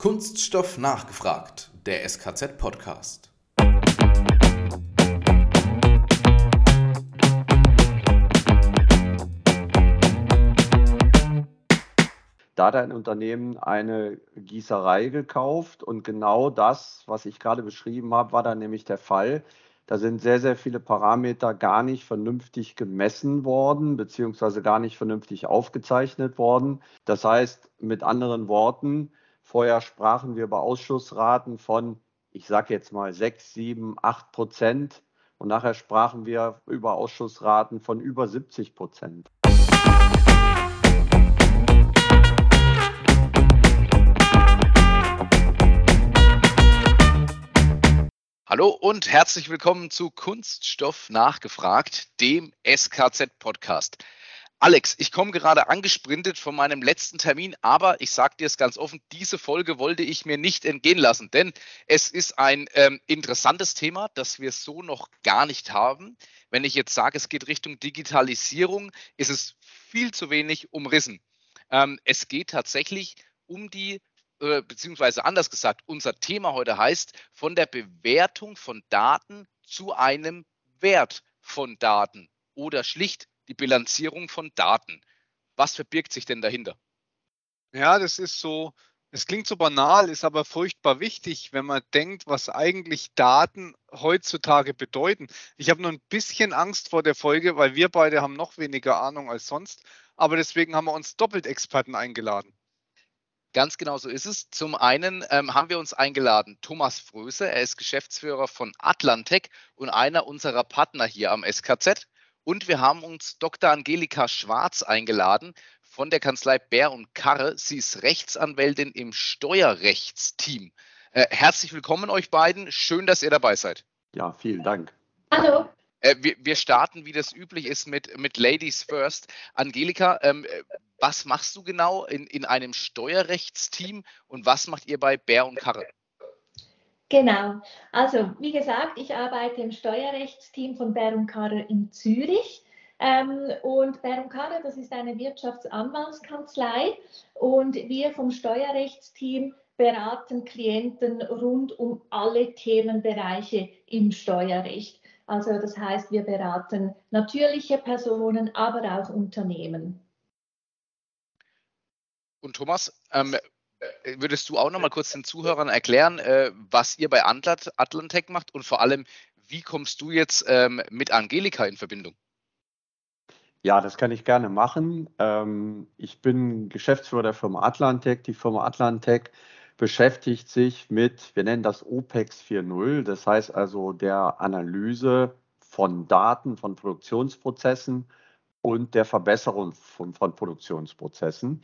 Kunststoff nachgefragt, der SKZ-Podcast. Da hat ein Unternehmen eine Gießerei gekauft und genau das, was ich gerade beschrieben habe, war dann nämlich der Fall. Da sind sehr, sehr viele Parameter gar nicht vernünftig gemessen worden, beziehungsweise gar nicht vernünftig aufgezeichnet worden. Das heißt, mit anderen Worten, Vorher sprachen wir über Ausschussraten von, ich sage jetzt mal, 6, 7, 8 Prozent. Und nachher sprachen wir über Ausschussraten von über 70 Prozent. Hallo und herzlich willkommen zu Kunststoff nachgefragt, dem SKZ-Podcast. Alex, ich komme gerade angesprintet von meinem letzten Termin, aber ich sage dir es ganz offen, diese Folge wollte ich mir nicht entgehen lassen, denn es ist ein ähm, interessantes Thema, das wir so noch gar nicht haben. Wenn ich jetzt sage, es geht Richtung Digitalisierung, ist es viel zu wenig umrissen. Ähm, es geht tatsächlich um die, äh, beziehungsweise anders gesagt, unser Thema heute heißt von der Bewertung von Daten zu einem Wert von Daten oder schlicht die Bilanzierung von Daten. Was verbirgt sich denn dahinter? Ja, das ist so, es klingt so banal, ist aber furchtbar wichtig, wenn man denkt, was eigentlich Daten heutzutage bedeuten. Ich habe nur ein bisschen Angst vor der Folge, weil wir beide haben noch weniger Ahnung als sonst. Aber deswegen haben wir uns doppelt Experten eingeladen. Ganz genau so ist es. Zum einen ähm, haben wir uns eingeladen Thomas Fröse, er ist Geschäftsführer von Atlantec und einer unserer Partner hier am SKZ. Und wir haben uns Dr. Angelika Schwarz eingeladen von der Kanzlei Bär und Karre. Sie ist Rechtsanwältin im Steuerrechtsteam. Äh, herzlich willkommen euch beiden. Schön, dass ihr dabei seid. Ja, vielen Dank. Hallo. Äh, wir, wir, starten, wie das üblich ist, mit, mit Ladies First. Angelika, ähm, was machst du genau in, in einem Steuerrechtsteam und was macht ihr bei Bär und Karre? Genau. Also, wie gesagt, ich arbeite im Steuerrechtsteam von Bär Karrer in Zürich. Ähm, und Bär Karrer, das ist eine Wirtschaftsanwaltskanzlei und wir vom Steuerrechtsteam beraten Klienten rund um alle Themenbereiche im Steuerrecht. Also das heißt, wir beraten natürliche Personen, aber auch Unternehmen. Und Thomas, ähm, äh, würdest du auch noch mal kurz den Zuhörern erklären, äh, was ihr bei Atlant Atlantec macht und vor allem, wie kommst du jetzt ähm, mit Angelika in Verbindung? Ja, das kann ich gerne machen. Ähm, ich bin Geschäftsführer der Firma Atlantec. Die Firma Atlantec beschäftigt sich mit, wir nennen das OPEX 4.0, das heißt also der Analyse von Daten, von Produktionsprozessen und der Verbesserung von, von Produktionsprozessen.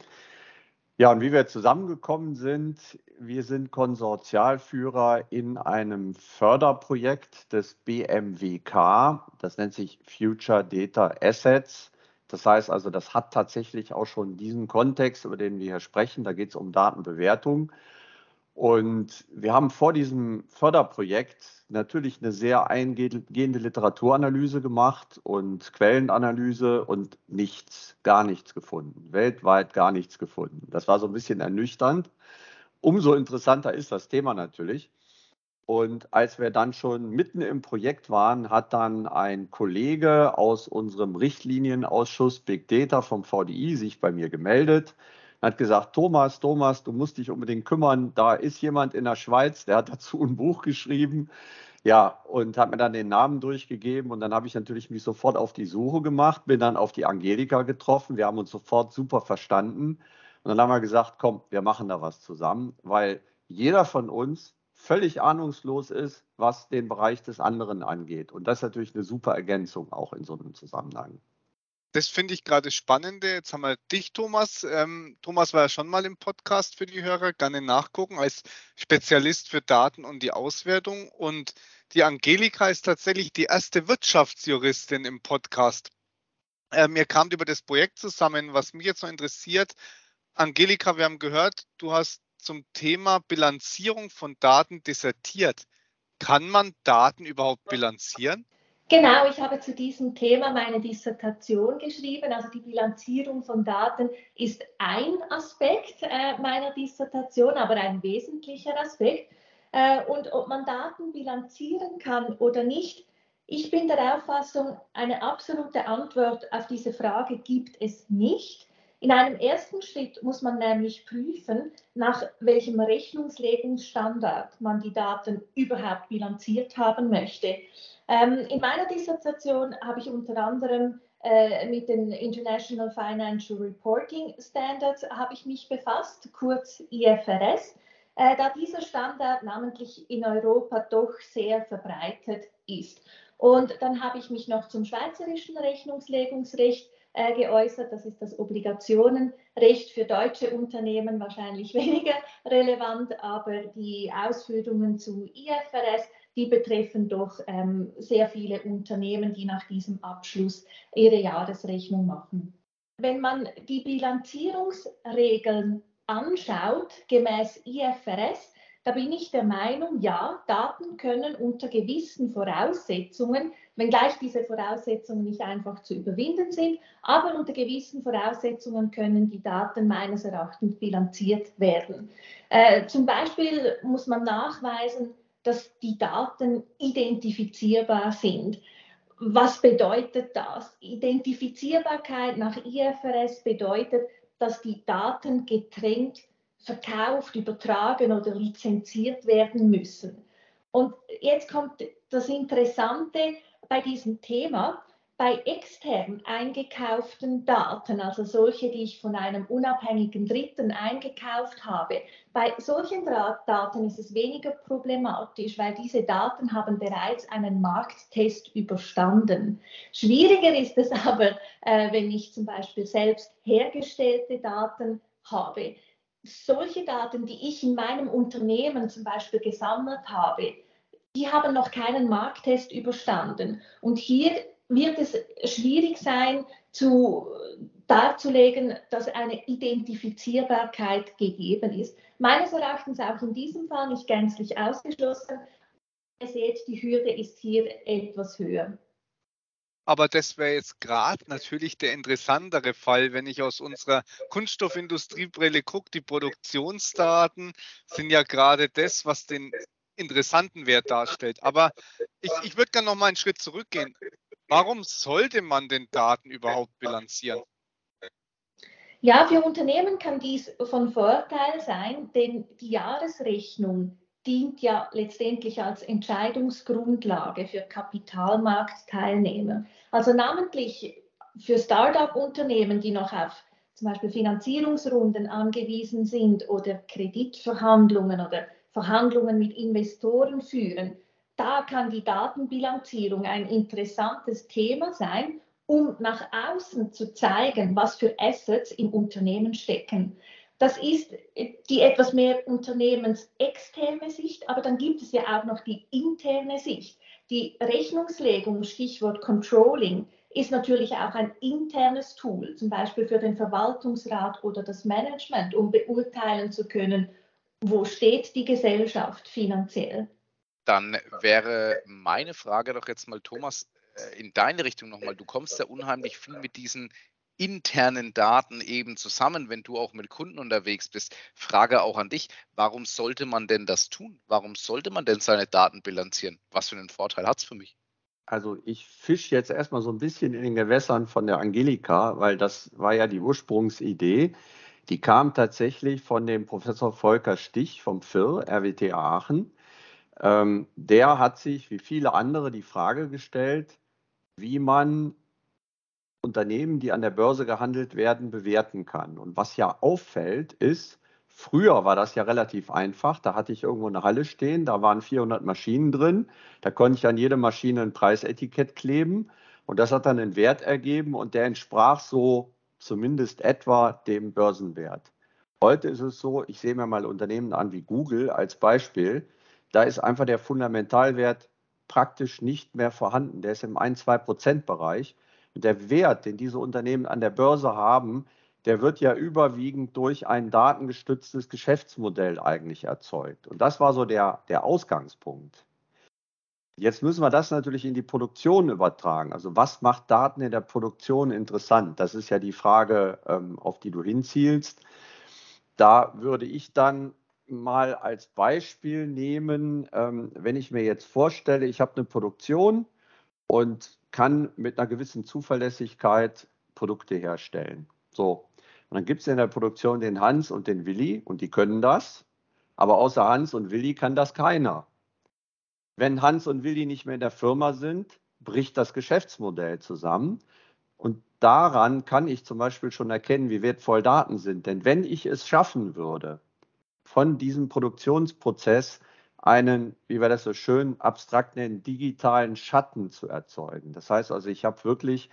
Ja, und wie wir zusammengekommen sind, wir sind Konsortialführer in einem Förderprojekt des BMWK, das nennt sich Future Data Assets. Das heißt also, das hat tatsächlich auch schon diesen Kontext, über den wir hier sprechen. Da geht es um Datenbewertung. Und wir haben vor diesem Förderprojekt natürlich eine sehr eingehende Literaturanalyse gemacht und Quellenanalyse und nichts, gar nichts gefunden. Weltweit gar nichts gefunden. Das war so ein bisschen ernüchternd. Umso interessanter ist das Thema natürlich. Und als wir dann schon mitten im Projekt waren, hat dann ein Kollege aus unserem Richtlinienausschuss Big Data vom VDI sich bei mir gemeldet hat gesagt, Thomas, Thomas, du musst dich unbedingt kümmern. Da ist jemand in der Schweiz, der hat dazu ein Buch geschrieben. Ja, und hat mir dann den Namen durchgegeben und dann habe ich natürlich mich sofort auf die Suche gemacht, bin dann auf die Angelika getroffen. Wir haben uns sofort super verstanden und dann haben wir gesagt, komm, wir machen da was zusammen, weil jeder von uns völlig ahnungslos ist, was den Bereich des anderen angeht. Und das ist natürlich eine super Ergänzung auch in so einem Zusammenhang das finde ich gerade Spannende. Jetzt haben wir dich, Thomas. Ähm, Thomas war ja schon mal im Podcast für die Hörer, gerne nachgucken, als Spezialist für Daten und die Auswertung. Und die Angelika ist tatsächlich die erste Wirtschaftsjuristin im Podcast. Ähm, ihr kamt über das Projekt zusammen. Was mich jetzt noch interessiert, Angelika, wir haben gehört, du hast zum Thema Bilanzierung von Daten dissertiert. Kann man Daten überhaupt bilanzieren? Genau, ich habe zu diesem Thema meine Dissertation geschrieben. Also die Bilanzierung von Daten ist ein Aspekt äh, meiner Dissertation, aber ein wesentlicher Aspekt. Äh, und ob man Daten bilanzieren kann oder nicht, ich bin der Auffassung, eine absolute Antwort auf diese Frage gibt es nicht. In einem ersten Schritt muss man nämlich prüfen, nach welchem Rechnungslegungsstandard man die Daten überhaupt bilanziert haben möchte. Ähm, in meiner Dissertation habe ich unter anderem äh, mit den International Financial Reporting Standards habe ich mich befasst, kurz IFRS, äh, da dieser Standard namentlich in Europa doch sehr verbreitet ist. Und dann habe ich mich noch zum schweizerischen Rechnungslegungsrecht äh, geäußert. Das ist das Obligationenrecht für deutsche Unternehmen wahrscheinlich weniger relevant, aber die Ausführungen zu IFRS die betreffen doch ähm, sehr viele Unternehmen, die nach diesem Abschluss ihre Jahresrechnung machen. Wenn man die Bilanzierungsregeln anschaut, gemäß IFRS, da bin ich der Meinung, ja, Daten können unter gewissen Voraussetzungen, wenngleich diese Voraussetzungen nicht einfach zu überwinden sind, aber unter gewissen Voraussetzungen können die Daten meines Erachtens bilanziert werden. Äh, zum Beispiel muss man nachweisen, dass die Daten identifizierbar sind. Was bedeutet das? Identifizierbarkeit nach IFRS bedeutet, dass die Daten getrennt verkauft, übertragen oder lizenziert werden müssen. Und jetzt kommt das Interessante bei diesem Thema bei extern eingekauften Daten, also solche, die ich von einem unabhängigen Dritten eingekauft habe, bei solchen Daten ist es weniger problematisch, weil diese Daten haben bereits einen Markttest überstanden. Schwieriger ist es aber, äh, wenn ich zum Beispiel selbst hergestellte Daten habe. Solche Daten, die ich in meinem Unternehmen zum Beispiel gesammelt habe, die haben noch keinen Markttest überstanden. Und hier wird es schwierig sein, zu, darzulegen, dass eine Identifizierbarkeit gegeben ist. Meines Erachtens auch in diesem Fall nicht gänzlich ausgeschlossen. Ihr seht, die Hürde ist hier etwas höher. Aber das wäre jetzt gerade natürlich der interessantere Fall, wenn ich aus unserer Kunststoffindustriebrille gucke. Die Produktionsdaten sind ja gerade das, was den interessanten Wert darstellt. Aber ich, ich würde gerne noch mal einen Schritt zurückgehen. Warum sollte man denn Daten überhaupt bilanzieren? Ja, für Unternehmen kann dies von Vorteil sein, denn die Jahresrechnung dient ja letztendlich als Entscheidungsgrundlage für Kapitalmarktteilnehmer. Also namentlich für Start-up-Unternehmen, die noch auf zum Beispiel Finanzierungsrunden angewiesen sind oder Kreditverhandlungen oder Verhandlungen mit Investoren führen, da kann die Datenbilanzierung ein interessantes Thema sein, um nach außen zu zeigen, was für Assets im Unternehmen stecken. Das ist die etwas mehr unternehmensexterne Sicht, aber dann gibt es ja auch noch die interne Sicht. Die Rechnungslegung, Stichwort Controlling, ist natürlich auch ein internes Tool, zum Beispiel für den Verwaltungsrat oder das Management, um beurteilen zu können, wo steht die Gesellschaft finanziell. Dann wäre meine Frage doch jetzt mal, Thomas, äh, in deine Richtung nochmal. Du kommst ja unheimlich viel mit diesen internen Daten eben zusammen, wenn du auch mit Kunden unterwegs bist. Frage auch an dich, warum sollte man denn das tun? Warum sollte man denn seine Daten bilanzieren? Was für einen Vorteil hat es für mich? Also ich fische jetzt erstmal so ein bisschen in den Gewässern von der Angelika, weil das war ja die Ursprungsidee. Die kam tatsächlich von dem Professor Volker Stich vom FIR, RWT Aachen. Ähm, der hat sich, wie viele andere, die Frage gestellt, wie man Unternehmen, die an der Börse gehandelt werden, bewerten kann. Und was ja auffällt, ist, früher war das ja relativ einfach. Da hatte ich irgendwo eine Halle stehen, da waren 400 Maschinen drin. Da konnte ich an jede Maschine ein Preisetikett kleben. Und das hat dann einen Wert ergeben und der entsprach so zumindest etwa dem Börsenwert. Heute ist es so, ich sehe mir mal Unternehmen an wie Google als Beispiel da ist einfach der Fundamentalwert praktisch nicht mehr vorhanden. Der ist im 1-2-Prozent-Bereich. Und der Wert, den diese Unternehmen an der Börse haben, der wird ja überwiegend durch ein datengestütztes Geschäftsmodell eigentlich erzeugt. Und das war so der, der Ausgangspunkt. Jetzt müssen wir das natürlich in die Produktion übertragen. Also was macht Daten in der Produktion interessant? Das ist ja die Frage, ähm, auf die du hinzielst. Da würde ich dann mal als Beispiel nehmen, ähm, wenn ich mir jetzt vorstelle, ich habe eine Produktion und kann mit einer gewissen Zuverlässigkeit Produkte herstellen. So, und dann gibt es in der Produktion den Hans und den Willi und die können das, aber außer Hans und Willi kann das keiner. Wenn Hans und Willi nicht mehr in der Firma sind, bricht das Geschäftsmodell zusammen. Und daran kann ich zum Beispiel schon erkennen, wie wertvoll Daten sind. Denn wenn ich es schaffen würde, von diesem Produktionsprozess einen, wie wir das so schön abstrakt nennen, digitalen Schatten zu erzeugen. Das heißt also, ich habe wirklich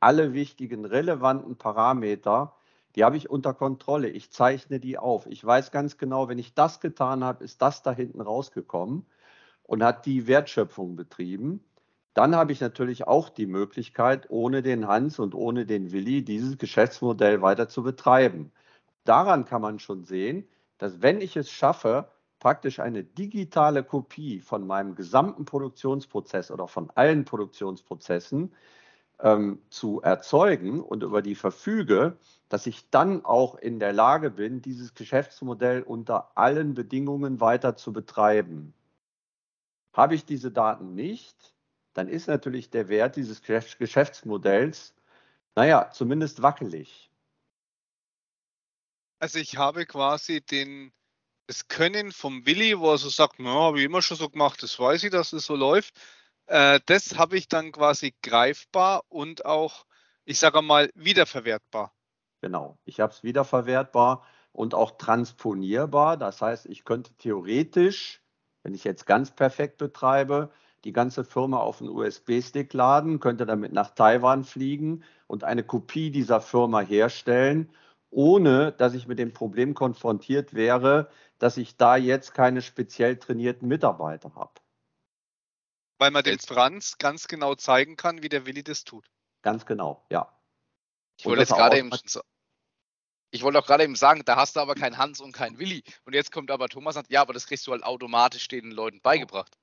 alle wichtigen, relevanten Parameter, die habe ich unter Kontrolle. Ich zeichne die auf. Ich weiß ganz genau, wenn ich das getan habe, ist das da hinten rausgekommen und hat die Wertschöpfung betrieben. Dann habe ich natürlich auch die Möglichkeit, ohne den Hans und ohne den Willi dieses Geschäftsmodell weiter zu betreiben. Daran kann man schon sehen, dass wenn ich es schaffe, praktisch eine digitale Kopie von meinem gesamten Produktionsprozess oder von allen Produktionsprozessen ähm, zu erzeugen und über die verfüge, dass ich dann auch in der Lage bin, dieses Geschäftsmodell unter allen Bedingungen weiter zu betreiben. Habe ich diese Daten nicht, dann ist natürlich der Wert dieses Geschäftsmodells, naja, zumindest wackelig. Also ich habe quasi den, das Können vom Willi, wo er so sagt, na, habe ich immer schon so gemacht, das weiß ich, dass es so läuft. Äh, das habe ich dann quasi greifbar und auch, ich sage mal, wiederverwertbar. Genau, ich habe es wiederverwertbar und auch transponierbar. Das heißt, ich könnte theoretisch wenn ich jetzt ganz perfekt betreibe, die ganze Firma auf einen USB-Stick laden, könnte damit nach Taiwan fliegen und eine Kopie dieser Firma herstellen, ohne dass ich mit dem Problem konfrontiert wäre, dass ich da jetzt keine speziell trainierten Mitarbeiter habe. Weil man dem Franz ganz genau zeigen kann, wie der Willi das tut. Ganz genau, ja. Ich wollte jetzt gerade eben ich wollte auch gerade eben sagen, da hast du aber keinen Hans und keinen Willi. Und jetzt kommt aber Thomas und sagt, ja, aber das kriegst du halt automatisch den Leuten beigebracht.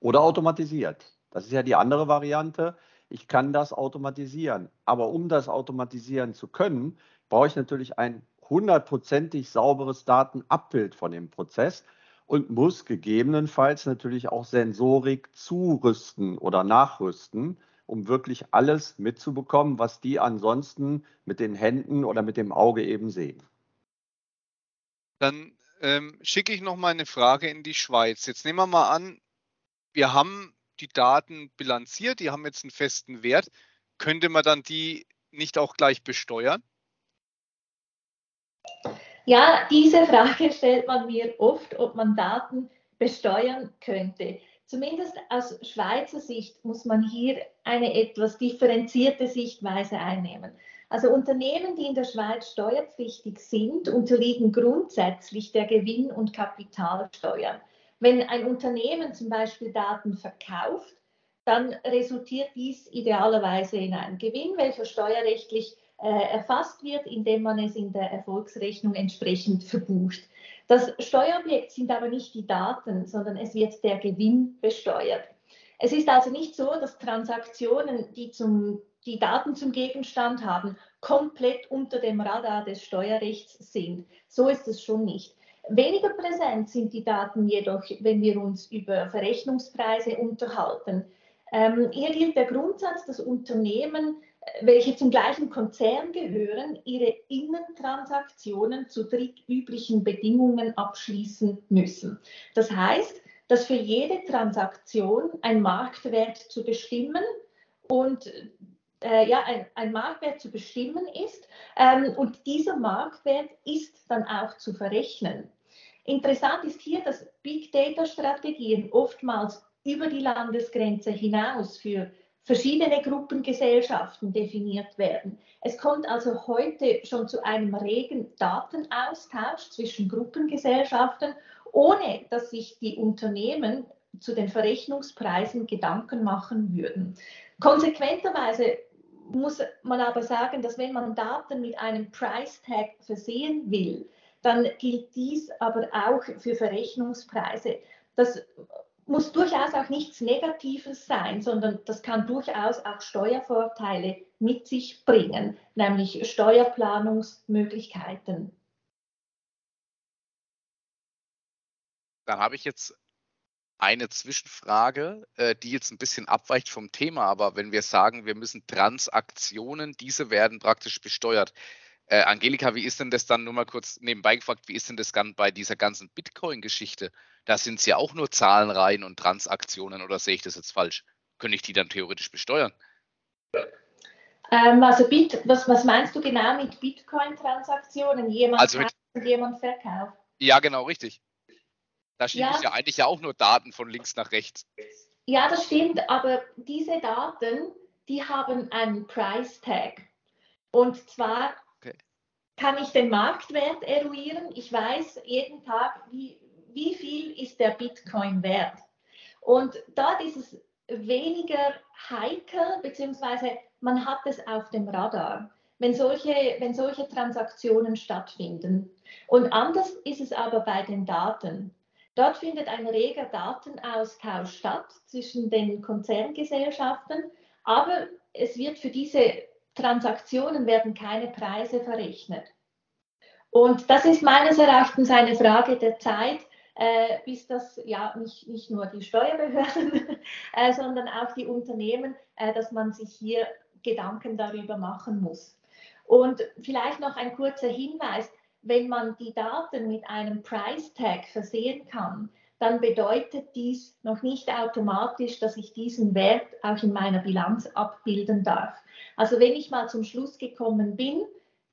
Oder automatisiert. Das ist ja die andere Variante. Ich kann das automatisieren. Aber um das automatisieren zu können, brauche ich natürlich ein hundertprozentig sauberes Datenabbild von dem Prozess und muss gegebenenfalls natürlich auch Sensorik zurüsten oder nachrüsten, um wirklich alles mitzubekommen, was die ansonsten mit den Händen oder mit dem Auge eben sehen. Dann ähm, schicke ich noch mal eine Frage in die Schweiz. Jetzt nehmen wir mal an, wir haben die Daten bilanziert, die haben jetzt einen festen Wert. Könnte man dann die nicht auch gleich besteuern? Ja, diese Frage stellt man mir oft, ob man Daten besteuern könnte. Zumindest aus Schweizer Sicht muss man hier eine etwas differenzierte Sichtweise einnehmen. Also Unternehmen, die in der Schweiz steuerpflichtig sind, unterliegen grundsätzlich der Gewinn- und Kapitalsteuer. Wenn ein Unternehmen zum Beispiel Daten verkauft, dann resultiert dies idealerweise in einem Gewinn, welcher steuerrechtlich erfasst wird, indem man es in der Erfolgsrechnung entsprechend verbucht. Das Steuerobjekt sind aber nicht die Daten, sondern es wird der Gewinn besteuert. Es ist also nicht so, dass Transaktionen, die, zum, die Daten zum Gegenstand haben, komplett unter dem Radar des Steuerrechts sind. So ist es schon nicht. Weniger präsent sind die Daten jedoch, wenn wir uns über Verrechnungspreise unterhalten. Ähm, hier gilt der Grundsatz, dass Unternehmen welche zum gleichen Konzern gehören, ihre Innentransaktionen zu drittüblichen Bedingungen abschließen müssen. Das heißt, dass für jede Transaktion ein Marktwert zu bestimmen und äh, ja, ein, ein, Marktwert zu bestimmen ist ähm, und dieser Marktwert ist dann auch zu verrechnen. Interessant ist hier, dass Big Data Strategien oftmals über die Landesgrenze hinaus für verschiedene Gruppengesellschaften definiert werden. Es kommt also heute schon zu einem regen Datenaustausch zwischen Gruppengesellschaften, ohne dass sich die Unternehmen zu den Verrechnungspreisen Gedanken machen würden. Konsequenterweise muss man aber sagen, dass wenn man Daten mit einem Price Tag versehen will, dann gilt dies aber auch für Verrechnungspreise. Das muss durchaus auch nichts Negatives sein, sondern das kann durchaus auch Steuervorteile mit sich bringen, nämlich Steuerplanungsmöglichkeiten. Dann habe ich jetzt eine Zwischenfrage, äh, die jetzt ein bisschen abweicht vom Thema, aber wenn wir sagen, wir müssen Transaktionen, diese werden praktisch besteuert. Äh, Angelika, wie ist denn das dann nur mal kurz nebenbei gefragt, wie ist denn das dann bei dieser ganzen Bitcoin-Geschichte? Da sind es ja auch nur Zahlenreihen und Transaktionen oder sehe ich das jetzt falsch? Könnte ich die dann theoretisch besteuern? Ähm, also Bit, was, was meinst du genau mit Bitcoin-Transaktionen? Jemand also mit, kauft jemand verkauft? Ja, genau, richtig. Da schiebe ja. ich ja eigentlich ja auch nur Daten von links nach rechts. Ja, das stimmt, aber diese Daten, die haben einen Price Tag. Und zwar okay. kann ich den Marktwert eruieren. Ich weiß jeden Tag, wie, wie viel ist der Bitcoin wert. Und ist es weniger heikel, beziehungsweise man hat es auf dem Radar, wenn solche, wenn solche Transaktionen stattfinden. Und anders ist es aber bei den Daten. Dort findet ein reger Datenaustausch statt zwischen den Konzerngesellschaften, aber es wird für diese Transaktionen werden keine Preise verrechnet. Und das ist meines Erachtens eine Frage der Zeit, äh, bis das ja nicht, nicht nur die Steuerbehörden, äh, sondern auch die Unternehmen, äh, dass man sich hier Gedanken darüber machen muss. Und vielleicht noch ein kurzer Hinweis, wenn man die Daten mit einem Price Tag versehen kann, dann bedeutet dies noch nicht automatisch, dass ich diesen Wert auch in meiner Bilanz abbilden darf. Also wenn ich mal zum Schluss gekommen bin,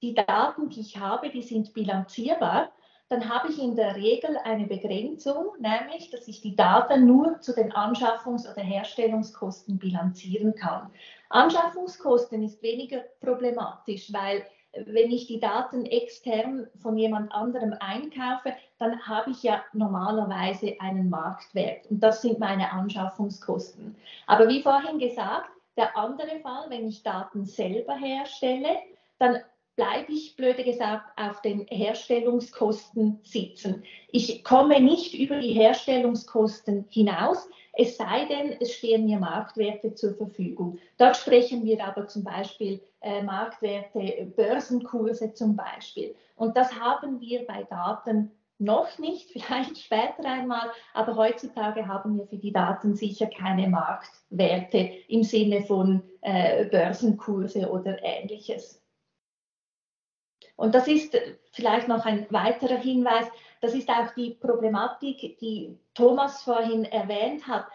die Daten, die ich habe, die sind bilanzierbar, dann habe ich in der Regel eine Begrenzung, nämlich, dass ich die Daten nur zu den Anschaffungs- oder Herstellungskosten bilanzieren kann. Anschaffungskosten ist weniger problematisch, weil wenn ich die Daten extern von jemand anderem einkaufe, dann habe ich ja normalerweise einen Marktwert und das sind meine Anschaffungskosten. Aber wie vorhin gesagt, der andere Fall, wenn ich Daten selber herstelle, dann bleibe ich, blöde gesagt, auf den Herstellungskosten sitzen. Ich komme nicht über die Herstellungskosten hinaus, es sei denn, es stehen mir Marktwerte zur Verfügung. Dort sprechen wir aber zum Beispiel äh, Marktwerte, Börsenkurse zum Beispiel. Und das haben wir bei Daten noch nicht, vielleicht später einmal, aber heutzutage haben wir für die Daten sicher keine Marktwerte im Sinne von äh, Börsenkurse oder ähnliches. Und das ist vielleicht noch ein weiterer Hinweis, das ist auch die Problematik, die Thomas vorhin erwähnt hat.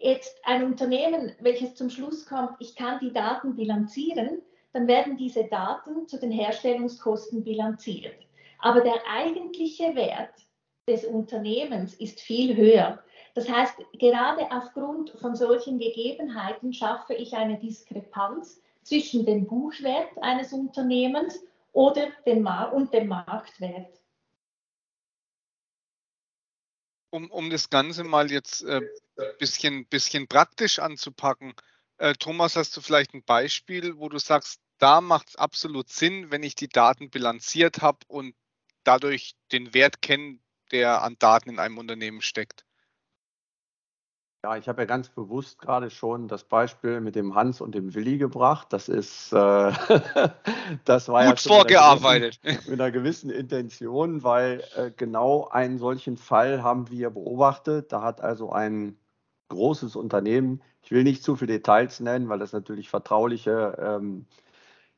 Jetzt ein Unternehmen, welches zum Schluss kommt, ich kann die Daten bilanzieren, dann werden diese Daten zu den Herstellungskosten bilanziert. Aber der eigentliche Wert des Unternehmens ist viel höher. Das heißt, gerade aufgrund von solchen Gegebenheiten schaffe ich eine Diskrepanz zwischen dem Buchwert eines Unternehmens oder dem Mar und dem Marktwert. Um, um das Ganze mal jetzt ein äh, bisschen, bisschen praktisch anzupacken, äh, Thomas, hast du vielleicht ein Beispiel, wo du sagst, da macht es absolut Sinn, wenn ich die Daten bilanziert habe und dadurch den Wert kenne, der an Daten in einem Unternehmen steckt? Ja, ich habe ja ganz bewusst gerade schon das Beispiel mit dem Hans und dem Willi gebracht. Das ist, äh, das war gut ja vorgearbeitet. Mit einer, gewissen, mit einer gewissen Intention, weil äh, genau einen solchen Fall haben wir beobachtet. Da hat also ein großes Unternehmen, ich will nicht zu viele Details nennen, weil das natürlich vertrauliche ähm,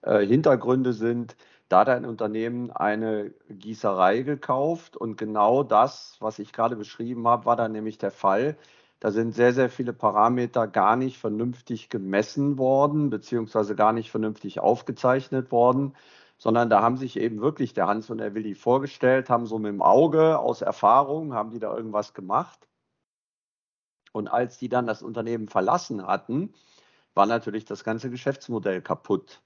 äh, Hintergründe sind. Da hat ein Unternehmen eine Gießerei gekauft und genau das, was ich gerade beschrieben habe, war dann nämlich der Fall da sind sehr, sehr viele Parameter gar nicht vernünftig gemessen worden, beziehungsweise gar nicht vernünftig aufgezeichnet worden, sondern da haben sich eben wirklich der Hans und der Willi vorgestellt, haben so mit dem Auge aus Erfahrung, haben die da irgendwas gemacht. Und als die dann das Unternehmen verlassen hatten, war natürlich das ganze Geschäftsmodell kaputt.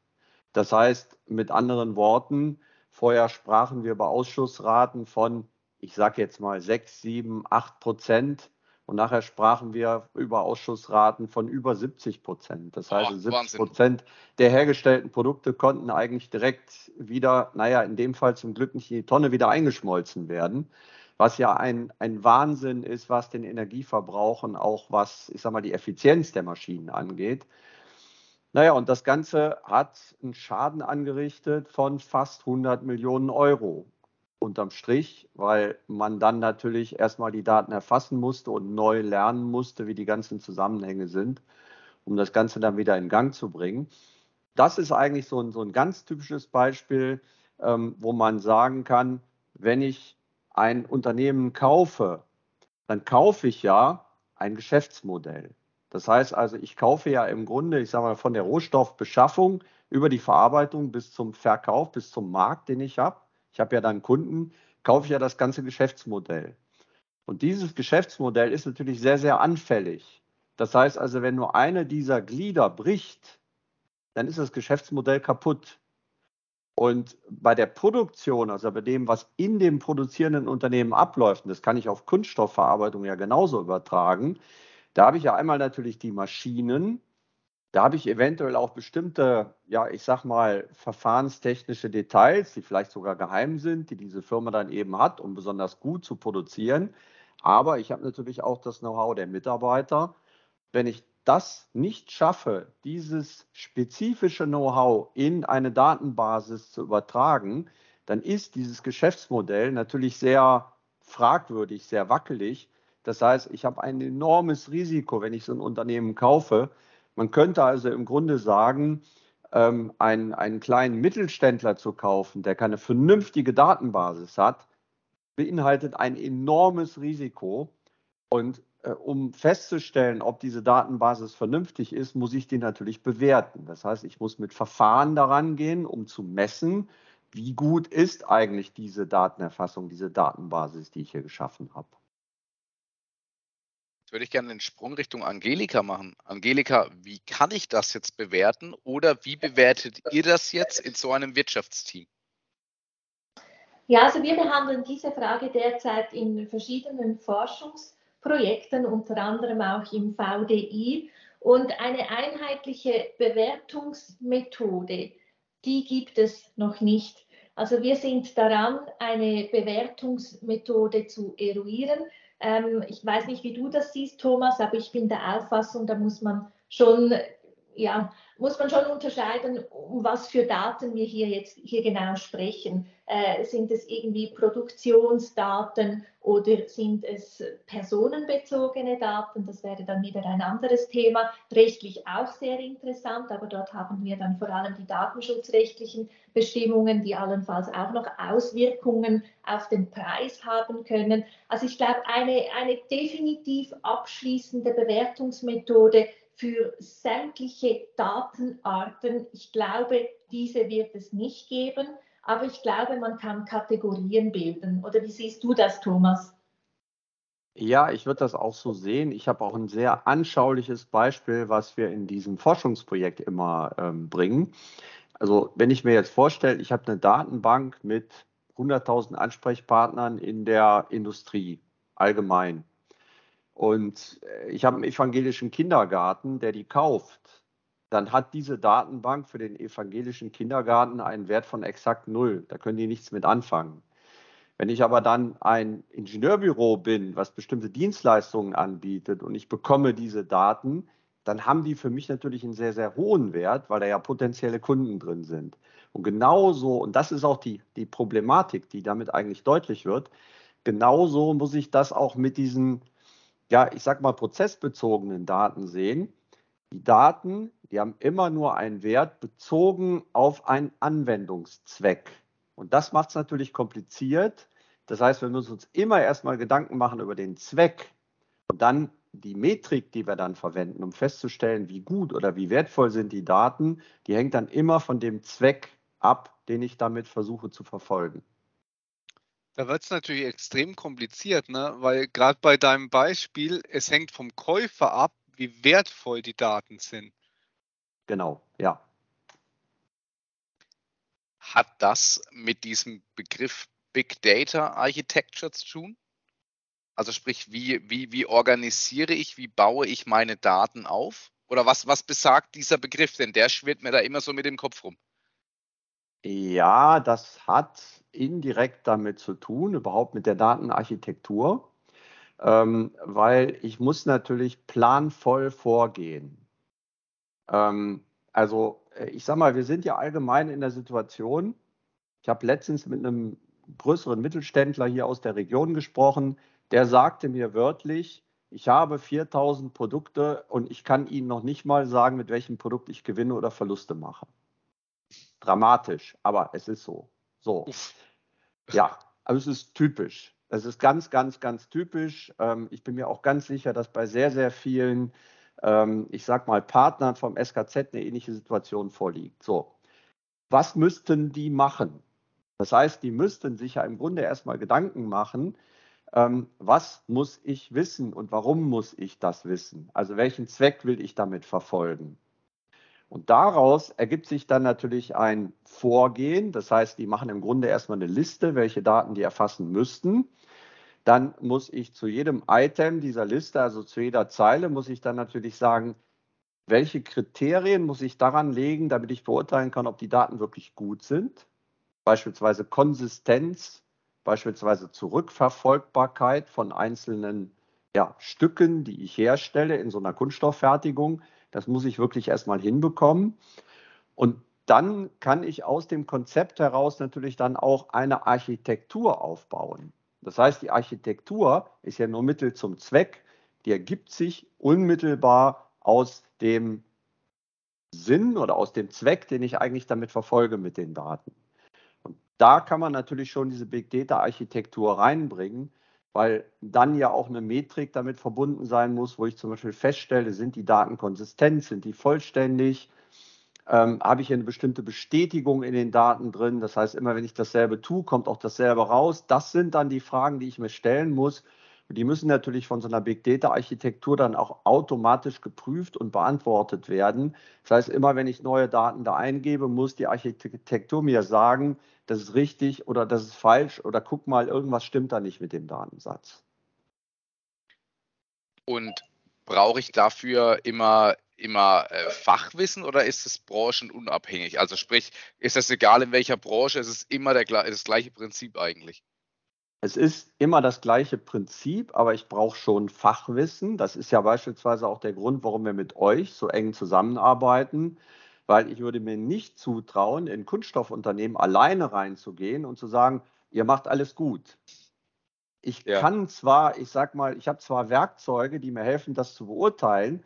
Das heißt, mit anderen Worten, vorher sprachen wir über Ausschussraten von, ich sage jetzt mal, 6, 7, 8 Prozent und nachher sprachen wir über Ausschussraten von über 70 Prozent. Das heißt, oh, 70 Prozent der hergestellten Produkte konnten eigentlich direkt wieder, naja, in dem Fall zum Glück nicht in die Tonne wieder eingeschmolzen werden, was ja ein, ein Wahnsinn ist, was den Energieverbrauch und auch was, ich sag mal, die Effizienz der Maschinen angeht. Naja, und das Ganze hat einen Schaden angerichtet von fast 100 Millionen Euro unterm Strich, weil man dann natürlich erstmal die Daten erfassen musste und neu lernen musste, wie die ganzen Zusammenhänge sind, um das Ganze dann wieder in Gang zu bringen. Das ist eigentlich so ein, so ein ganz typisches Beispiel, ähm, wo man sagen kann, wenn ich ein Unternehmen kaufe, dann kaufe ich ja ein Geschäftsmodell. Das heißt also, ich kaufe ja im Grunde, ich sage mal, von der Rohstoffbeschaffung über die Verarbeitung bis zum Verkauf, bis zum Markt, den ich habe. Ich habe ja dann Kunden, kaufe ich ja das ganze Geschäftsmodell. Und dieses Geschäftsmodell ist natürlich sehr, sehr anfällig. Das heißt also, wenn nur eine dieser Glieder bricht, dann ist das Geschäftsmodell kaputt. Und bei der Produktion, also bei dem, was in dem produzierenden Unternehmen abläuft, und das kann ich auf Kunststoffverarbeitung ja genauso übertragen, da habe ich ja einmal natürlich die Maschinen, da habe ich eventuell auch bestimmte, ja, ich sag mal, verfahrenstechnische Details, die vielleicht sogar geheim sind, die diese Firma dann eben hat, um besonders gut zu produzieren. Aber ich habe natürlich auch das Know-how der Mitarbeiter. Wenn ich das nicht schaffe, dieses spezifische Know-how in eine Datenbasis zu übertragen, dann ist dieses Geschäftsmodell natürlich sehr fragwürdig, sehr wackelig das heißt, ich habe ein enormes Risiko, wenn ich so ein Unternehmen kaufe. Man könnte also im Grunde sagen, ähm, einen, einen kleinen Mittelständler zu kaufen, der keine vernünftige Datenbasis hat, beinhaltet ein enormes Risiko. Und äh, um festzustellen, ob diese Datenbasis vernünftig ist, muss ich die natürlich bewerten. Das heißt, ich muss mit Verfahren daran gehen, um zu messen, wie gut ist eigentlich diese Datenerfassung, diese Datenbasis, die ich hier geschaffen habe. Jetzt würde ich gerne den Sprung Richtung Angelika machen. Angelika, wie kann ich das jetzt bewerten oder wie bewertet ihr das jetzt in so einem Wirtschaftsteam? Ja, also wir behandeln diese Frage derzeit in verschiedenen Forschungsprojekten, unter anderem auch im VDI. Und eine einheitliche Bewertungsmethode, die gibt es noch nicht. Also wir sind daran, eine Bewertungsmethode zu eruieren. Ähm, ich weiß nicht, wie du das siehst, Thomas, aber ich bin der Auffassung, da muss man schon ja, muss man schon unterscheiden, um was für Daten wir hier jetzt hier genau sprechen. Äh, sind es irgendwie Produktionsdaten oder sind es personenbezogene Daten? Das wäre dann wieder ein anderes Thema. Rechtlich auch sehr interessant, aber dort haben wir dann vor allem die datenschutzrechtlichen Bestimmungen, die allenfalls auch noch Auswirkungen auf den Preis haben können. Also ich glaube, eine, eine definitiv abschließende Bewertungsmethode für sämtliche Datenarten. Ich glaube, diese wird es nicht geben, aber ich glaube, man kann Kategorien bilden. Oder wie siehst du das, Thomas? Ja, ich würde das auch so sehen. Ich habe auch ein sehr anschauliches Beispiel, was wir in diesem Forschungsprojekt immer ähm, bringen. Also wenn ich mir jetzt vorstelle, ich habe eine Datenbank mit 100.000 Ansprechpartnern in der Industrie allgemein. Und äh, ich habe einen evangelischen Kindergarten, der die kauft. Dann hat diese Datenbank für den evangelischen Kindergarten einen Wert von exakt null. Da können die nichts mit anfangen. Wenn ich aber dann ein Ingenieurbüro bin, was bestimmte Dienstleistungen anbietet und ich bekomme diese Daten, dann haben die für mich natürlich einen sehr, sehr hohen Wert, weil da ja potenzielle Kunden drin sind. Und genauso, und das ist auch die, die Problematik, die damit eigentlich deutlich wird, genauso muss ich das auch mit diesen ja, ich sag mal, prozessbezogenen Daten sehen. Die Daten, die haben immer nur einen Wert bezogen auf einen Anwendungszweck. Und das macht es natürlich kompliziert. Das heißt, wir müssen uns immer erstmal Gedanken machen über den Zweck und dann die Metrik, die wir dann verwenden, um festzustellen, wie gut oder wie wertvoll sind die Daten, die hängt dann immer von dem Zweck ab, den ich damit versuche zu verfolgen. Da wird es natürlich extrem kompliziert, ne? weil gerade bei deinem Beispiel, es hängt vom Käufer ab, wie wertvoll die Daten sind. Genau, ja. Hat das mit diesem Begriff Big Data Architecture zu tun? Also sprich, wie, wie, wie organisiere ich, wie baue ich meine Daten auf? Oder was, was besagt dieser Begriff? Denn der schwirrt mir da immer so mit dem Kopf rum. Ja, das hat indirekt damit zu tun, überhaupt mit der Datenarchitektur, ähm, weil ich muss natürlich planvoll vorgehen. Ähm, also äh, ich sage mal, wir sind ja allgemein in der Situation, ich habe letztens mit einem größeren Mittelständler hier aus der Region gesprochen, der sagte mir wörtlich, ich habe 4000 Produkte und ich kann Ihnen noch nicht mal sagen, mit welchem Produkt ich Gewinne oder Verluste mache. Dramatisch, aber es ist so. So. Ja, also es ist typisch. Es ist ganz, ganz, ganz typisch. Ähm, ich bin mir auch ganz sicher, dass bei sehr, sehr vielen, ähm, ich sag mal, Partnern vom SKZ eine ähnliche Situation vorliegt. So. Was müssten die machen? Das heißt, die müssten sich ja im Grunde erstmal Gedanken machen, ähm, was muss ich wissen und warum muss ich das wissen? Also welchen Zweck will ich damit verfolgen? Und daraus ergibt sich dann natürlich ein Vorgehen. Das heißt, die machen im Grunde erstmal eine Liste, welche Daten die erfassen müssten. Dann muss ich zu jedem Item dieser Liste, also zu jeder Zeile, muss ich dann natürlich sagen, welche Kriterien muss ich daran legen, damit ich beurteilen kann, ob die Daten wirklich gut sind beispielsweise Konsistenz, beispielsweise Zurückverfolgbarkeit von einzelnen ja, Stücken, die ich herstelle in so einer Kunststofffertigung. Das muss ich wirklich erstmal hinbekommen. Und dann kann ich aus dem Konzept heraus natürlich dann auch eine Architektur aufbauen. Das heißt, die Architektur ist ja nur Mittel zum Zweck, die ergibt sich unmittelbar aus dem Sinn oder aus dem Zweck, den ich eigentlich damit verfolge mit den Daten da kann man natürlich schon diese Big Data Architektur reinbringen, weil dann ja auch eine Metrik damit verbunden sein muss, wo ich zum Beispiel feststelle, sind die Daten konsistent, sind die vollständig, ähm, habe ich eine bestimmte Bestätigung in den Daten drin. Das heißt, immer wenn ich dasselbe tue, kommt auch dasselbe raus. Das sind dann die Fragen, die ich mir stellen muss. Und die müssen natürlich von so einer Big Data Architektur dann auch automatisch geprüft und beantwortet werden. Das heißt, immer wenn ich neue Daten da eingebe, muss die Architektur mir sagen, das ist richtig oder das ist falsch oder guck mal, irgendwas stimmt da nicht mit dem Datensatz. Und brauche ich dafür immer immer äh, Fachwissen oder ist es branchenunabhängig? Also sprich, ist das egal in welcher Branche, ist es immer der, das gleiche Prinzip eigentlich? Es ist immer das gleiche Prinzip, aber ich brauche schon Fachwissen. Das ist ja beispielsweise auch der Grund, warum wir mit euch so eng zusammenarbeiten, weil ich würde mir nicht zutrauen, in Kunststoffunternehmen alleine reinzugehen und zu sagen, ihr macht alles gut. Ich ja. kann zwar, ich sag mal, ich habe zwar Werkzeuge, die mir helfen, das zu beurteilen,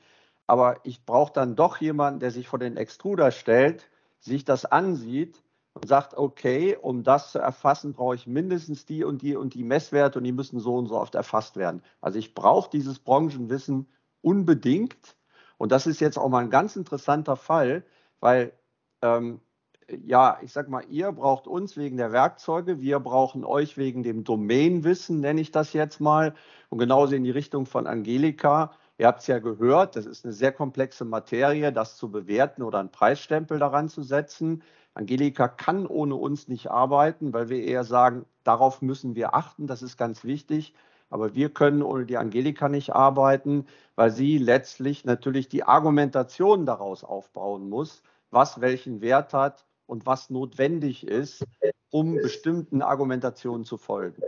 aber ich brauche dann doch jemanden, der sich vor den Extruder stellt, sich das ansieht und sagt, okay, um das zu erfassen, brauche ich mindestens die und die und die Messwerte und die müssen so und so oft erfasst werden. Also ich brauche dieses Branchenwissen unbedingt. Und das ist jetzt auch mal ein ganz interessanter Fall, weil ähm, ja, ich sag mal, ihr braucht uns wegen der Werkzeuge, wir brauchen euch wegen dem Domainwissen, nenne ich das jetzt mal. Und genauso in die Richtung von Angelika. Ihr habt es ja gehört, das ist eine sehr komplexe Materie, das zu bewerten oder einen Preisstempel daran zu setzen. Angelika kann ohne uns nicht arbeiten, weil wir eher sagen, darauf müssen wir achten, das ist ganz wichtig. Aber wir können ohne die Angelika nicht arbeiten, weil sie letztlich natürlich die Argumentation daraus aufbauen muss, was welchen Wert hat und was notwendig ist, um bestimmten Argumentationen zu folgen.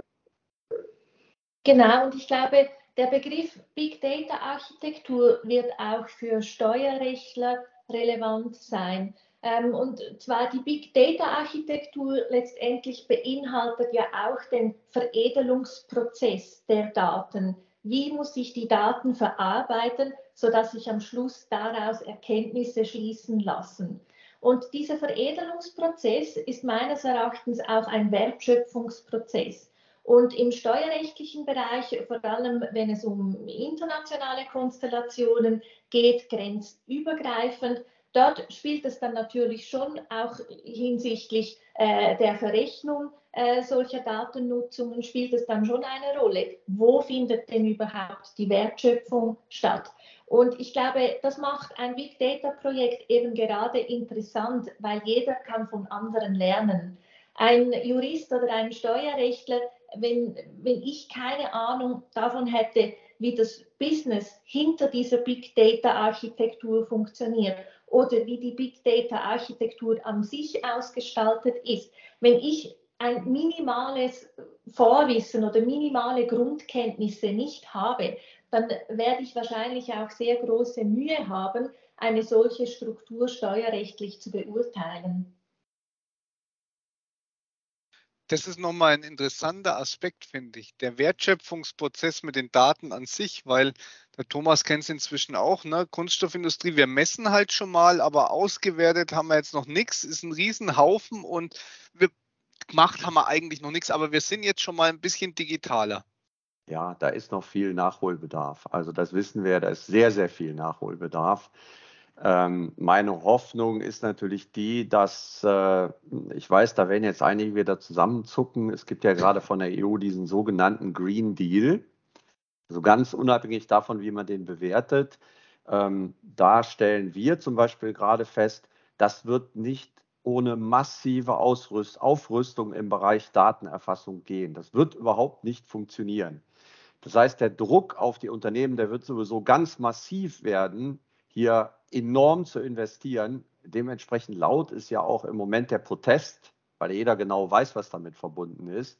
Genau, und ich glaube, der Begriff Big Data Architektur wird auch für Steuerrechtler relevant sein. Ähm, und zwar die Big Data Architektur letztendlich beinhaltet ja auch den Veredelungsprozess der Daten. Wie muss ich die Daten verarbeiten, sodass sich am Schluss daraus Erkenntnisse schließen lassen? Und dieser Veredelungsprozess ist meines Erachtens auch ein Wertschöpfungsprozess. Und im steuerrechtlichen Bereich, vor allem wenn es um internationale Konstellationen geht, grenzübergreifend, Dort spielt es dann natürlich schon auch hinsichtlich äh, der Verrechnung äh, solcher Datennutzungen spielt es dann schon eine Rolle. Wo findet denn überhaupt die Wertschöpfung statt? Und ich glaube, das macht ein Big Data Projekt eben gerade interessant, weil jeder kann von anderen lernen. Ein Jurist oder ein Steuerrechtler, wenn, wenn ich keine Ahnung davon hätte, wie das Business hinter dieser Big Data Architektur funktioniert oder wie die Big Data Architektur an sich ausgestaltet ist. Wenn ich ein minimales Vorwissen oder minimale Grundkenntnisse nicht habe, dann werde ich wahrscheinlich auch sehr große Mühe haben, eine solche Struktur steuerrechtlich zu beurteilen. Das ist nochmal ein interessanter Aspekt, finde ich. Der Wertschöpfungsprozess mit den Daten an sich, weil der Thomas kennt es inzwischen auch, ne? Kunststoffindustrie, wir messen halt schon mal, aber ausgewertet haben wir jetzt noch nichts, ist ein Riesenhaufen und wir gemacht haben wir eigentlich noch nichts, aber wir sind jetzt schon mal ein bisschen digitaler. Ja, da ist noch viel Nachholbedarf. Also das wissen wir, da ist sehr, sehr viel Nachholbedarf. Ähm, meine Hoffnung ist natürlich die, dass äh, ich weiß, da werden jetzt einige wieder zusammenzucken. Es gibt ja gerade von der EU diesen sogenannten Green Deal. So also ganz unabhängig davon, wie man den bewertet. Ähm, da stellen wir zum Beispiel gerade fest, das wird nicht ohne massive Ausrüst Aufrüstung im Bereich Datenerfassung gehen. Das wird überhaupt nicht funktionieren. Das heißt, der Druck auf die Unternehmen, der wird sowieso ganz massiv werden, hier enorm zu investieren. Dementsprechend laut ist ja auch im Moment der Protest, weil jeder genau weiß, was damit verbunden ist.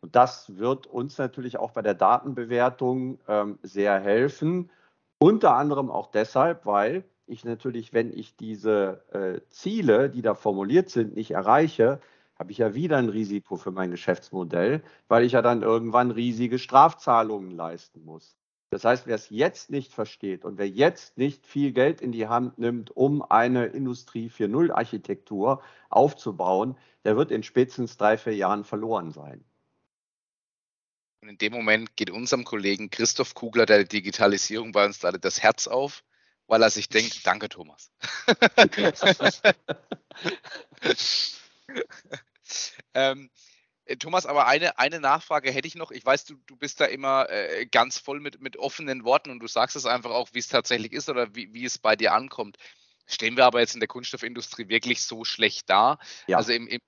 Und das wird uns natürlich auch bei der Datenbewertung ähm, sehr helfen. Unter anderem auch deshalb, weil ich natürlich, wenn ich diese äh, Ziele, die da formuliert sind, nicht erreiche, habe ich ja wieder ein Risiko für mein Geschäftsmodell, weil ich ja dann irgendwann riesige Strafzahlungen leisten muss. Das heißt, wer es jetzt nicht versteht und wer jetzt nicht viel Geld in die Hand nimmt, um eine Industrie 4.0 Architektur aufzubauen, der wird in spätestens drei, vier Jahren verloren sein. Und in dem Moment geht unserem Kollegen Christoph Kugler der Digitalisierung bei uns gerade das Herz auf weil er sich denkt, danke Thomas. ähm, äh, Thomas, aber eine, eine Nachfrage hätte ich noch. Ich weiß, du, du bist da immer äh, ganz voll mit, mit offenen Worten und du sagst es einfach auch, wie es tatsächlich ist oder wie, wie es bei dir ankommt. Stehen wir aber jetzt in der Kunststoffindustrie wirklich so schlecht da? Ja. Also im, im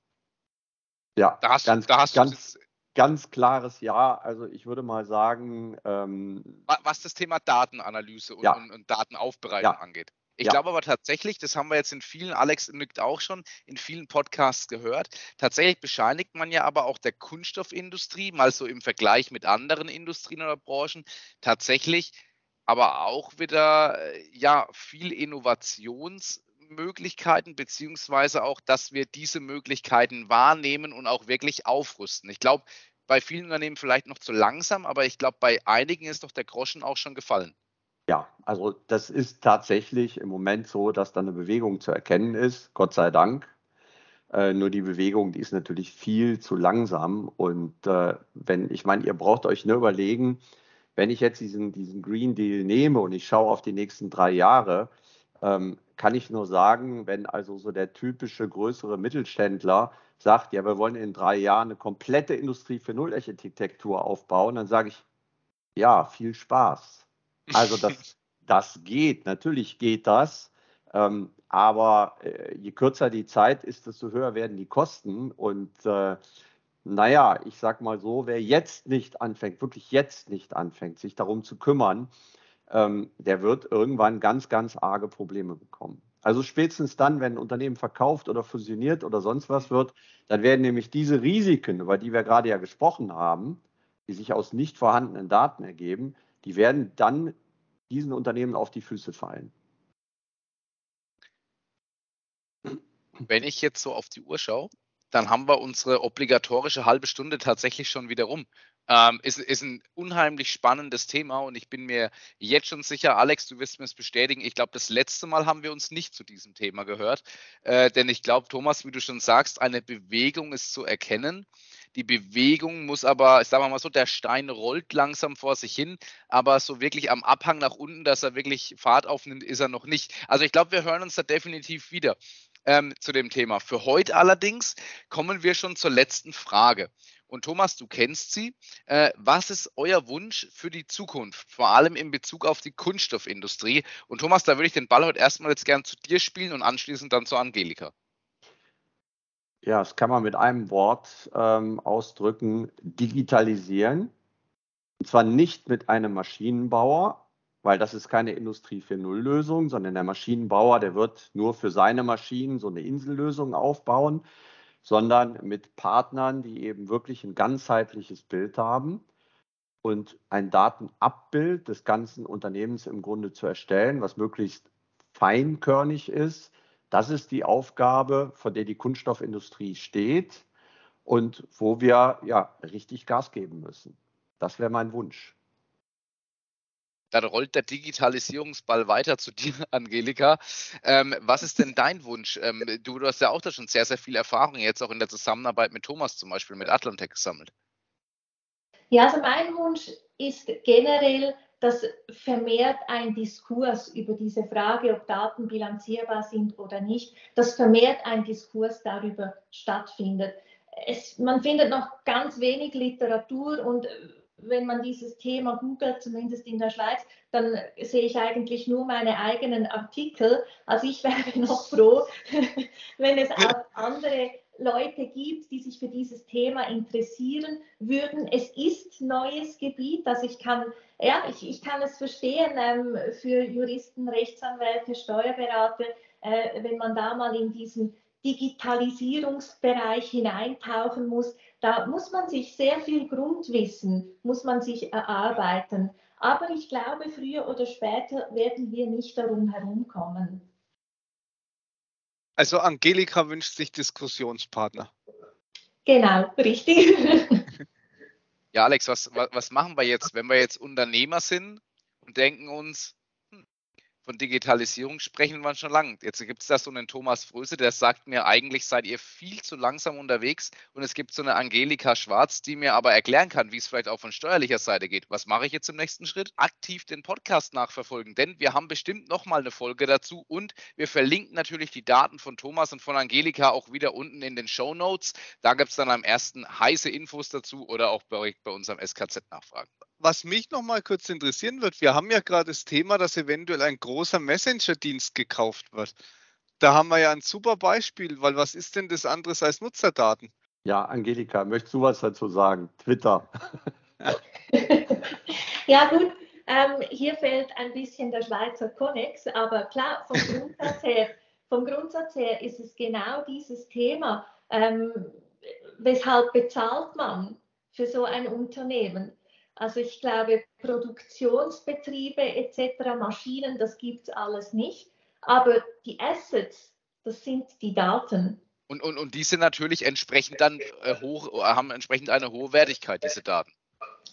ja, da hast, ganz, da hast ganz, du ganz klares Ja. Also ich würde mal sagen. Ähm, was das Thema Datenanalyse und, ja. und, und Datenaufbereitung ja. angeht. Ich ja. glaube aber tatsächlich, das haben wir jetzt in vielen, Alex nickt auch schon, in vielen Podcasts gehört. Tatsächlich bescheinigt man ja aber auch der Kunststoffindustrie, mal so im Vergleich mit anderen Industrien oder Branchen, tatsächlich aber auch wieder äh, ja viel Innovations Möglichkeiten, beziehungsweise auch, dass wir diese Möglichkeiten wahrnehmen und auch wirklich aufrüsten. Ich glaube, bei vielen Unternehmen vielleicht noch zu langsam, aber ich glaube, bei einigen ist doch der Groschen auch schon gefallen. Ja, also das ist tatsächlich im Moment so, dass da eine Bewegung zu erkennen ist, Gott sei Dank. Äh, nur die Bewegung, die ist natürlich viel zu langsam. Und äh, wenn, ich meine, ihr braucht euch nur überlegen, wenn ich jetzt diesen, diesen Green Deal nehme und ich schaue auf die nächsten drei Jahre, ähm, kann ich nur sagen, wenn also so der typische größere Mittelständler sagt, ja, wir wollen in drei Jahren eine komplette Industrie für Null-Architektur aufbauen, dann sage ich, ja, viel Spaß. Also das, das geht, natürlich geht das, ähm, aber äh, je kürzer die Zeit ist, desto höher werden die Kosten und äh, naja, ich sag mal so, wer jetzt nicht anfängt, wirklich jetzt nicht anfängt, sich darum zu kümmern, ähm, der wird irgendwann ganz, ganz arge Probleme bekommen. Also spätestens dann, wenn ein Unternehmen verkauft oder fusioniert oder sonst was wird, dann werden nämlich diese Risiken, über die wir gerade ja gesprochen haben, die sich aus nicht vorhandenen Daten ergeben, die werden dann diesen Unternehmen auf die Füße fallen. Wenn ich jetzt so auf die Uhr schaue, dann haben wir unsere obligatorische halbe Stunde tatsächlich schon wieder rum. Ähm, ist, ist ein unheimlich spannendes Thema und ich bin mir jetzt schon sicher, Alex, du wirst mir es bestätigen. Ich glaube, das letzte Mal haben wir uns nicht zu diesem Thema gehört, äh, denn ich glaube, Thomas, wie du schon sagst, eine Bewegung ist zu erkennen. Die Bewegung muss aber, sagen wir mal so, der Stein rollt langsam vor sich hin, aber so wirklich am Abhang nach unten, dass er wirklich Fahrt aufnimmt, ist er noch nicht. Also ich glaube, wir hören uns da definitiv wieder ähm, zu dem Thema. Für heute allerdings kommen wir schon zur letzten Frage. Und Thomas, du kennst sie. Äh, was ist euer Wunsch für die Zukunft, vor allem in Bezug auf die Kunststoffindustrie? Und Thomas, da würde ich den Ball heute erstmal jetzt gern zu dir spielen und anschließend dann zu Angelika. Ja, das kann man mit einem Wort ähm, ausdrücken, digitalisieren. Und zwar nicht mit einem Maschinenbauer, weil das ist keine Industrie 4.0 Lösung, sondern der Maschinenbauer, der wird nur für seine Maschinen so eine Insellösung aufbauen, sondern mit Partnern, die eben wirklich ein ganzheitliches Bild haben und ein Datenabbild des ganzen Unternehmens im Grunde zu erstellen, was möglichst feinkörnig ist. Das ist die Aufgabe, vor der die Kunststoffindustrie steht und wo wir ja richtig Gas geben müssen. Das wäre mein Wunsch. Dann rollt der Digitalisierungsball weiter zu dir, Angelika. Ähm, was ist denn dein Wunsch? Ähm, du, du, hast ja auch da schon sehr, sehr viel Erfahrung jetzt auch in der Zusammenarbeit mit Thomas zum Beispiel, mit Atlantec gesammelt. Ja, also mein Wunsch ist generell, dass vermehrt ein Diskurs über diese Frage, ob Daten bilanzierbar sind oder nicht, dass vermehrt ein Diskurs darüber stattfindet. Es, man findet noch ganz wenig Literatur und wenn man dieses Thema googelt, zumindest in der Schweiz, dann sehe ich eigentlich nur meine eigenen Artikel. Also ich wäre noch froh, wenn es auch andere Leute gibt, die sich für dieses Thema interessieren würden. Es ist neues Gebiet, also ich kann, ja, ich, ich kann es verstehen ähm, für Juristen, Rechtsanwälte, Steuerberater, äh, wenn man da mal in diesen Digitalisierungsbereich hineintauchen muss, da muss man sich sehr viel Grundwissen, muss man sich erarbeiten. Aber ich glaube, früher oder später werden wir nicht darum herumkommen. Also Angelika wünscht sich Diskussionspartner. Genau, richtig. Ja, Alex, was, was machen wir jetzt, wenn wir jetzt Unternehmer sind und denken uns, von Digitalisierung sprechen wir schon lange. Jetzt gibt es da so einen Thomas Fröse, der sagt mir, eigentlich seid ihr viel zu langsam unterwegs und es gibt so eine Angelika Schwarz, die mir aber erklären kann, wie es vielleicht auch von steuerlicher Seite geht. Was mache ich jetzt im nächsten Schritt? Aktiv den Podcast nachverfolgen, denn wir haben bestimmt nochmal eine Folge dazu und wir verlinken natürlich die Daten von Thomas und von Angelika auch wieder unten in den Show Notes. Da gibt es dann am ersten heiße Infos dazu oder auch bei, bei unserem SKZ nachfragen was mich noch mal kurz interessieren wird, wir haben ja gerade das Thema, dass eventuell ein großer Messenger-Dienst gekauft wird. Da haben wir ja ein super Beispiel, weil was ist denn das anderes als Nutzerdaten? Ja, Angelika, möchtest du was dazu sagen? Twitter. ja, gut. Ähm, hier fehlt ein bisschen der Schweizer Connex, aber klar, vom Grundsatz her, vom Grundsatz her ist es genau dieses Thema. Ähm, weshalb bezahlt man für so ein Unternehmen? Also ich glaube, Produktionsbetriebe etc., Maschinen, das gibt es alles nicht. Aber die Assets, das sind die Daten. Und, und, und die sind natürlich entsprechend dann äh, hoch, haben entsprechend eine hohe Wertigkeit, diese Daten.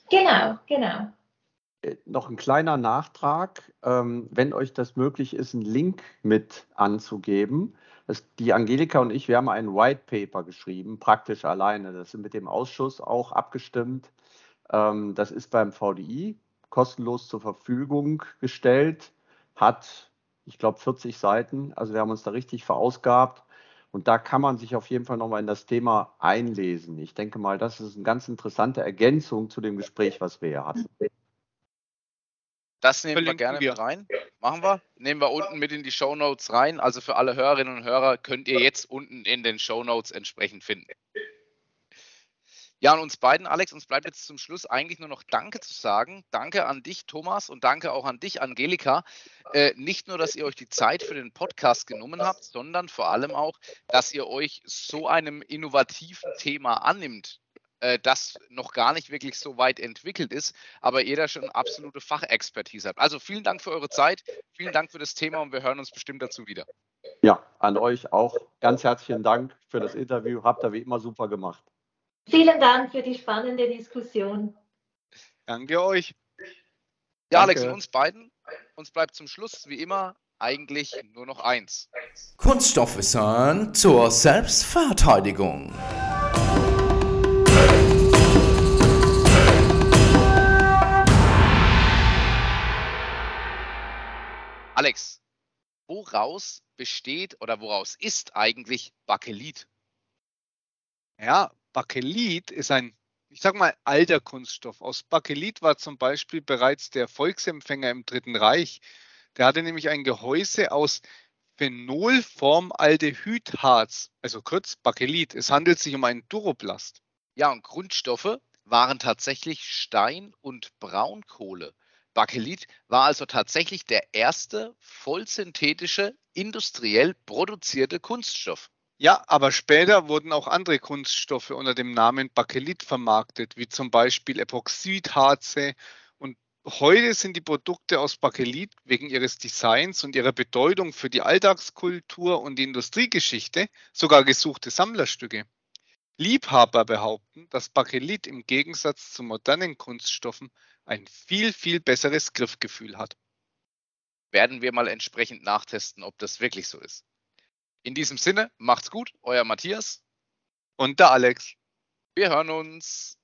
Genau, genau. Äh, noch ein kleiner Nachtrag, ähm, wenn euch das möglich ist, einen Link mit anzugeben. Das, die Angelika und ich, wir haben ein White Paper geschrieben, praktisch alleine. Das sind mit dem Ausschuss auch abgestimmt. Ähm, das ist beim VDI kostenlos zur Verfügung gestellt, hat, ich glaube, 40 Seiten. Also wir haben uns da richtig verausgabt. Und da kann man sich auf jeden Fall nochmal in das Thema einlesen. Ich denke mal, das ist eine ganz interessante Ergänzung zu dem Gespräch, was wir hier hatten. Das nehmen wir gerne mit rein. Machen wir. Nehmen wir unten mit in die Show Notes rein. Also für alle Hörerinnen und Hörer könnt ihr jetzt unten in den Show Notes entsprechend finden. Ja, und uns beiden, Alex, uns bleibt jetzt zum Schluss eigentlich nur noch Danke zu sagen. Danke an dich, Thomas, und danke auch an dich, Angelika. Äh, nicht nur, dass ihr euch die Zeit für den Podcast genommen habt, sondern vor allem auch, dass ihr euch so einem innovativen Thema annimmt, äh, das noch gar nicht wirklich so weit entwickelt ist, aber ihr da schon absolute Fachexpertise habt. Also vielen Dank für eure Zeit, vielen Dank für das Thema und wir hören uns bestimmt dazu wieder. Ja, an euch auch ganz herzlichen Dank für das Interview. Habt ihr wie immer super gemacht. Vielen Dank für die spannende Diskussion. Danke euch. Ja, Danke. Alex, uns beiden, uns bleibt zum Schluss wie immer eigentlich nur noch eins. Kunststoffwissen zur Selbstverteidigung. Alex, woraus besteht oder woraus ist eigentlich Bakelit? Ja, Bakelit ist ein, ich sag mal, alter Kunststoff. Aus Bakelit war zum Beispiel bereits der Volksempfänger im Dritten Reich. Der hatte nämlich ein Gehäuse aus Phenolformaldehydharz, also kurz Bakelit. Es handelt sich um einen Duroplast. Ja, und Grundstoffe waren tatsächlich Stein und Braunkohle. Bakelit war also tatsächlich der erste vollsynthetische, industriell produzierte Kunststoff. Ja, aber später wurden auch andere Kunststoffe unter dem Namen Bakelit vermarktet, wie zum Beispiel Epoxidharze. Und heute sind die Produkte aus Bakelit wegen ihres Designs und ihrer Bedeutung für die Alltagskultur und die Industriegeschichte sogar gesuchte Sammlerstücke. Liebhaber behaupten, dass Bakelit im Gegensatz zu modernen Kunststoffen ein viel, viel besseres Griffgefühl hat. Werden wir mal entsprechend nachtesten, ob das wirklich so ist. In diesem Sinne, macht's gut, euer Matthias und der Alex. Wir hören uns.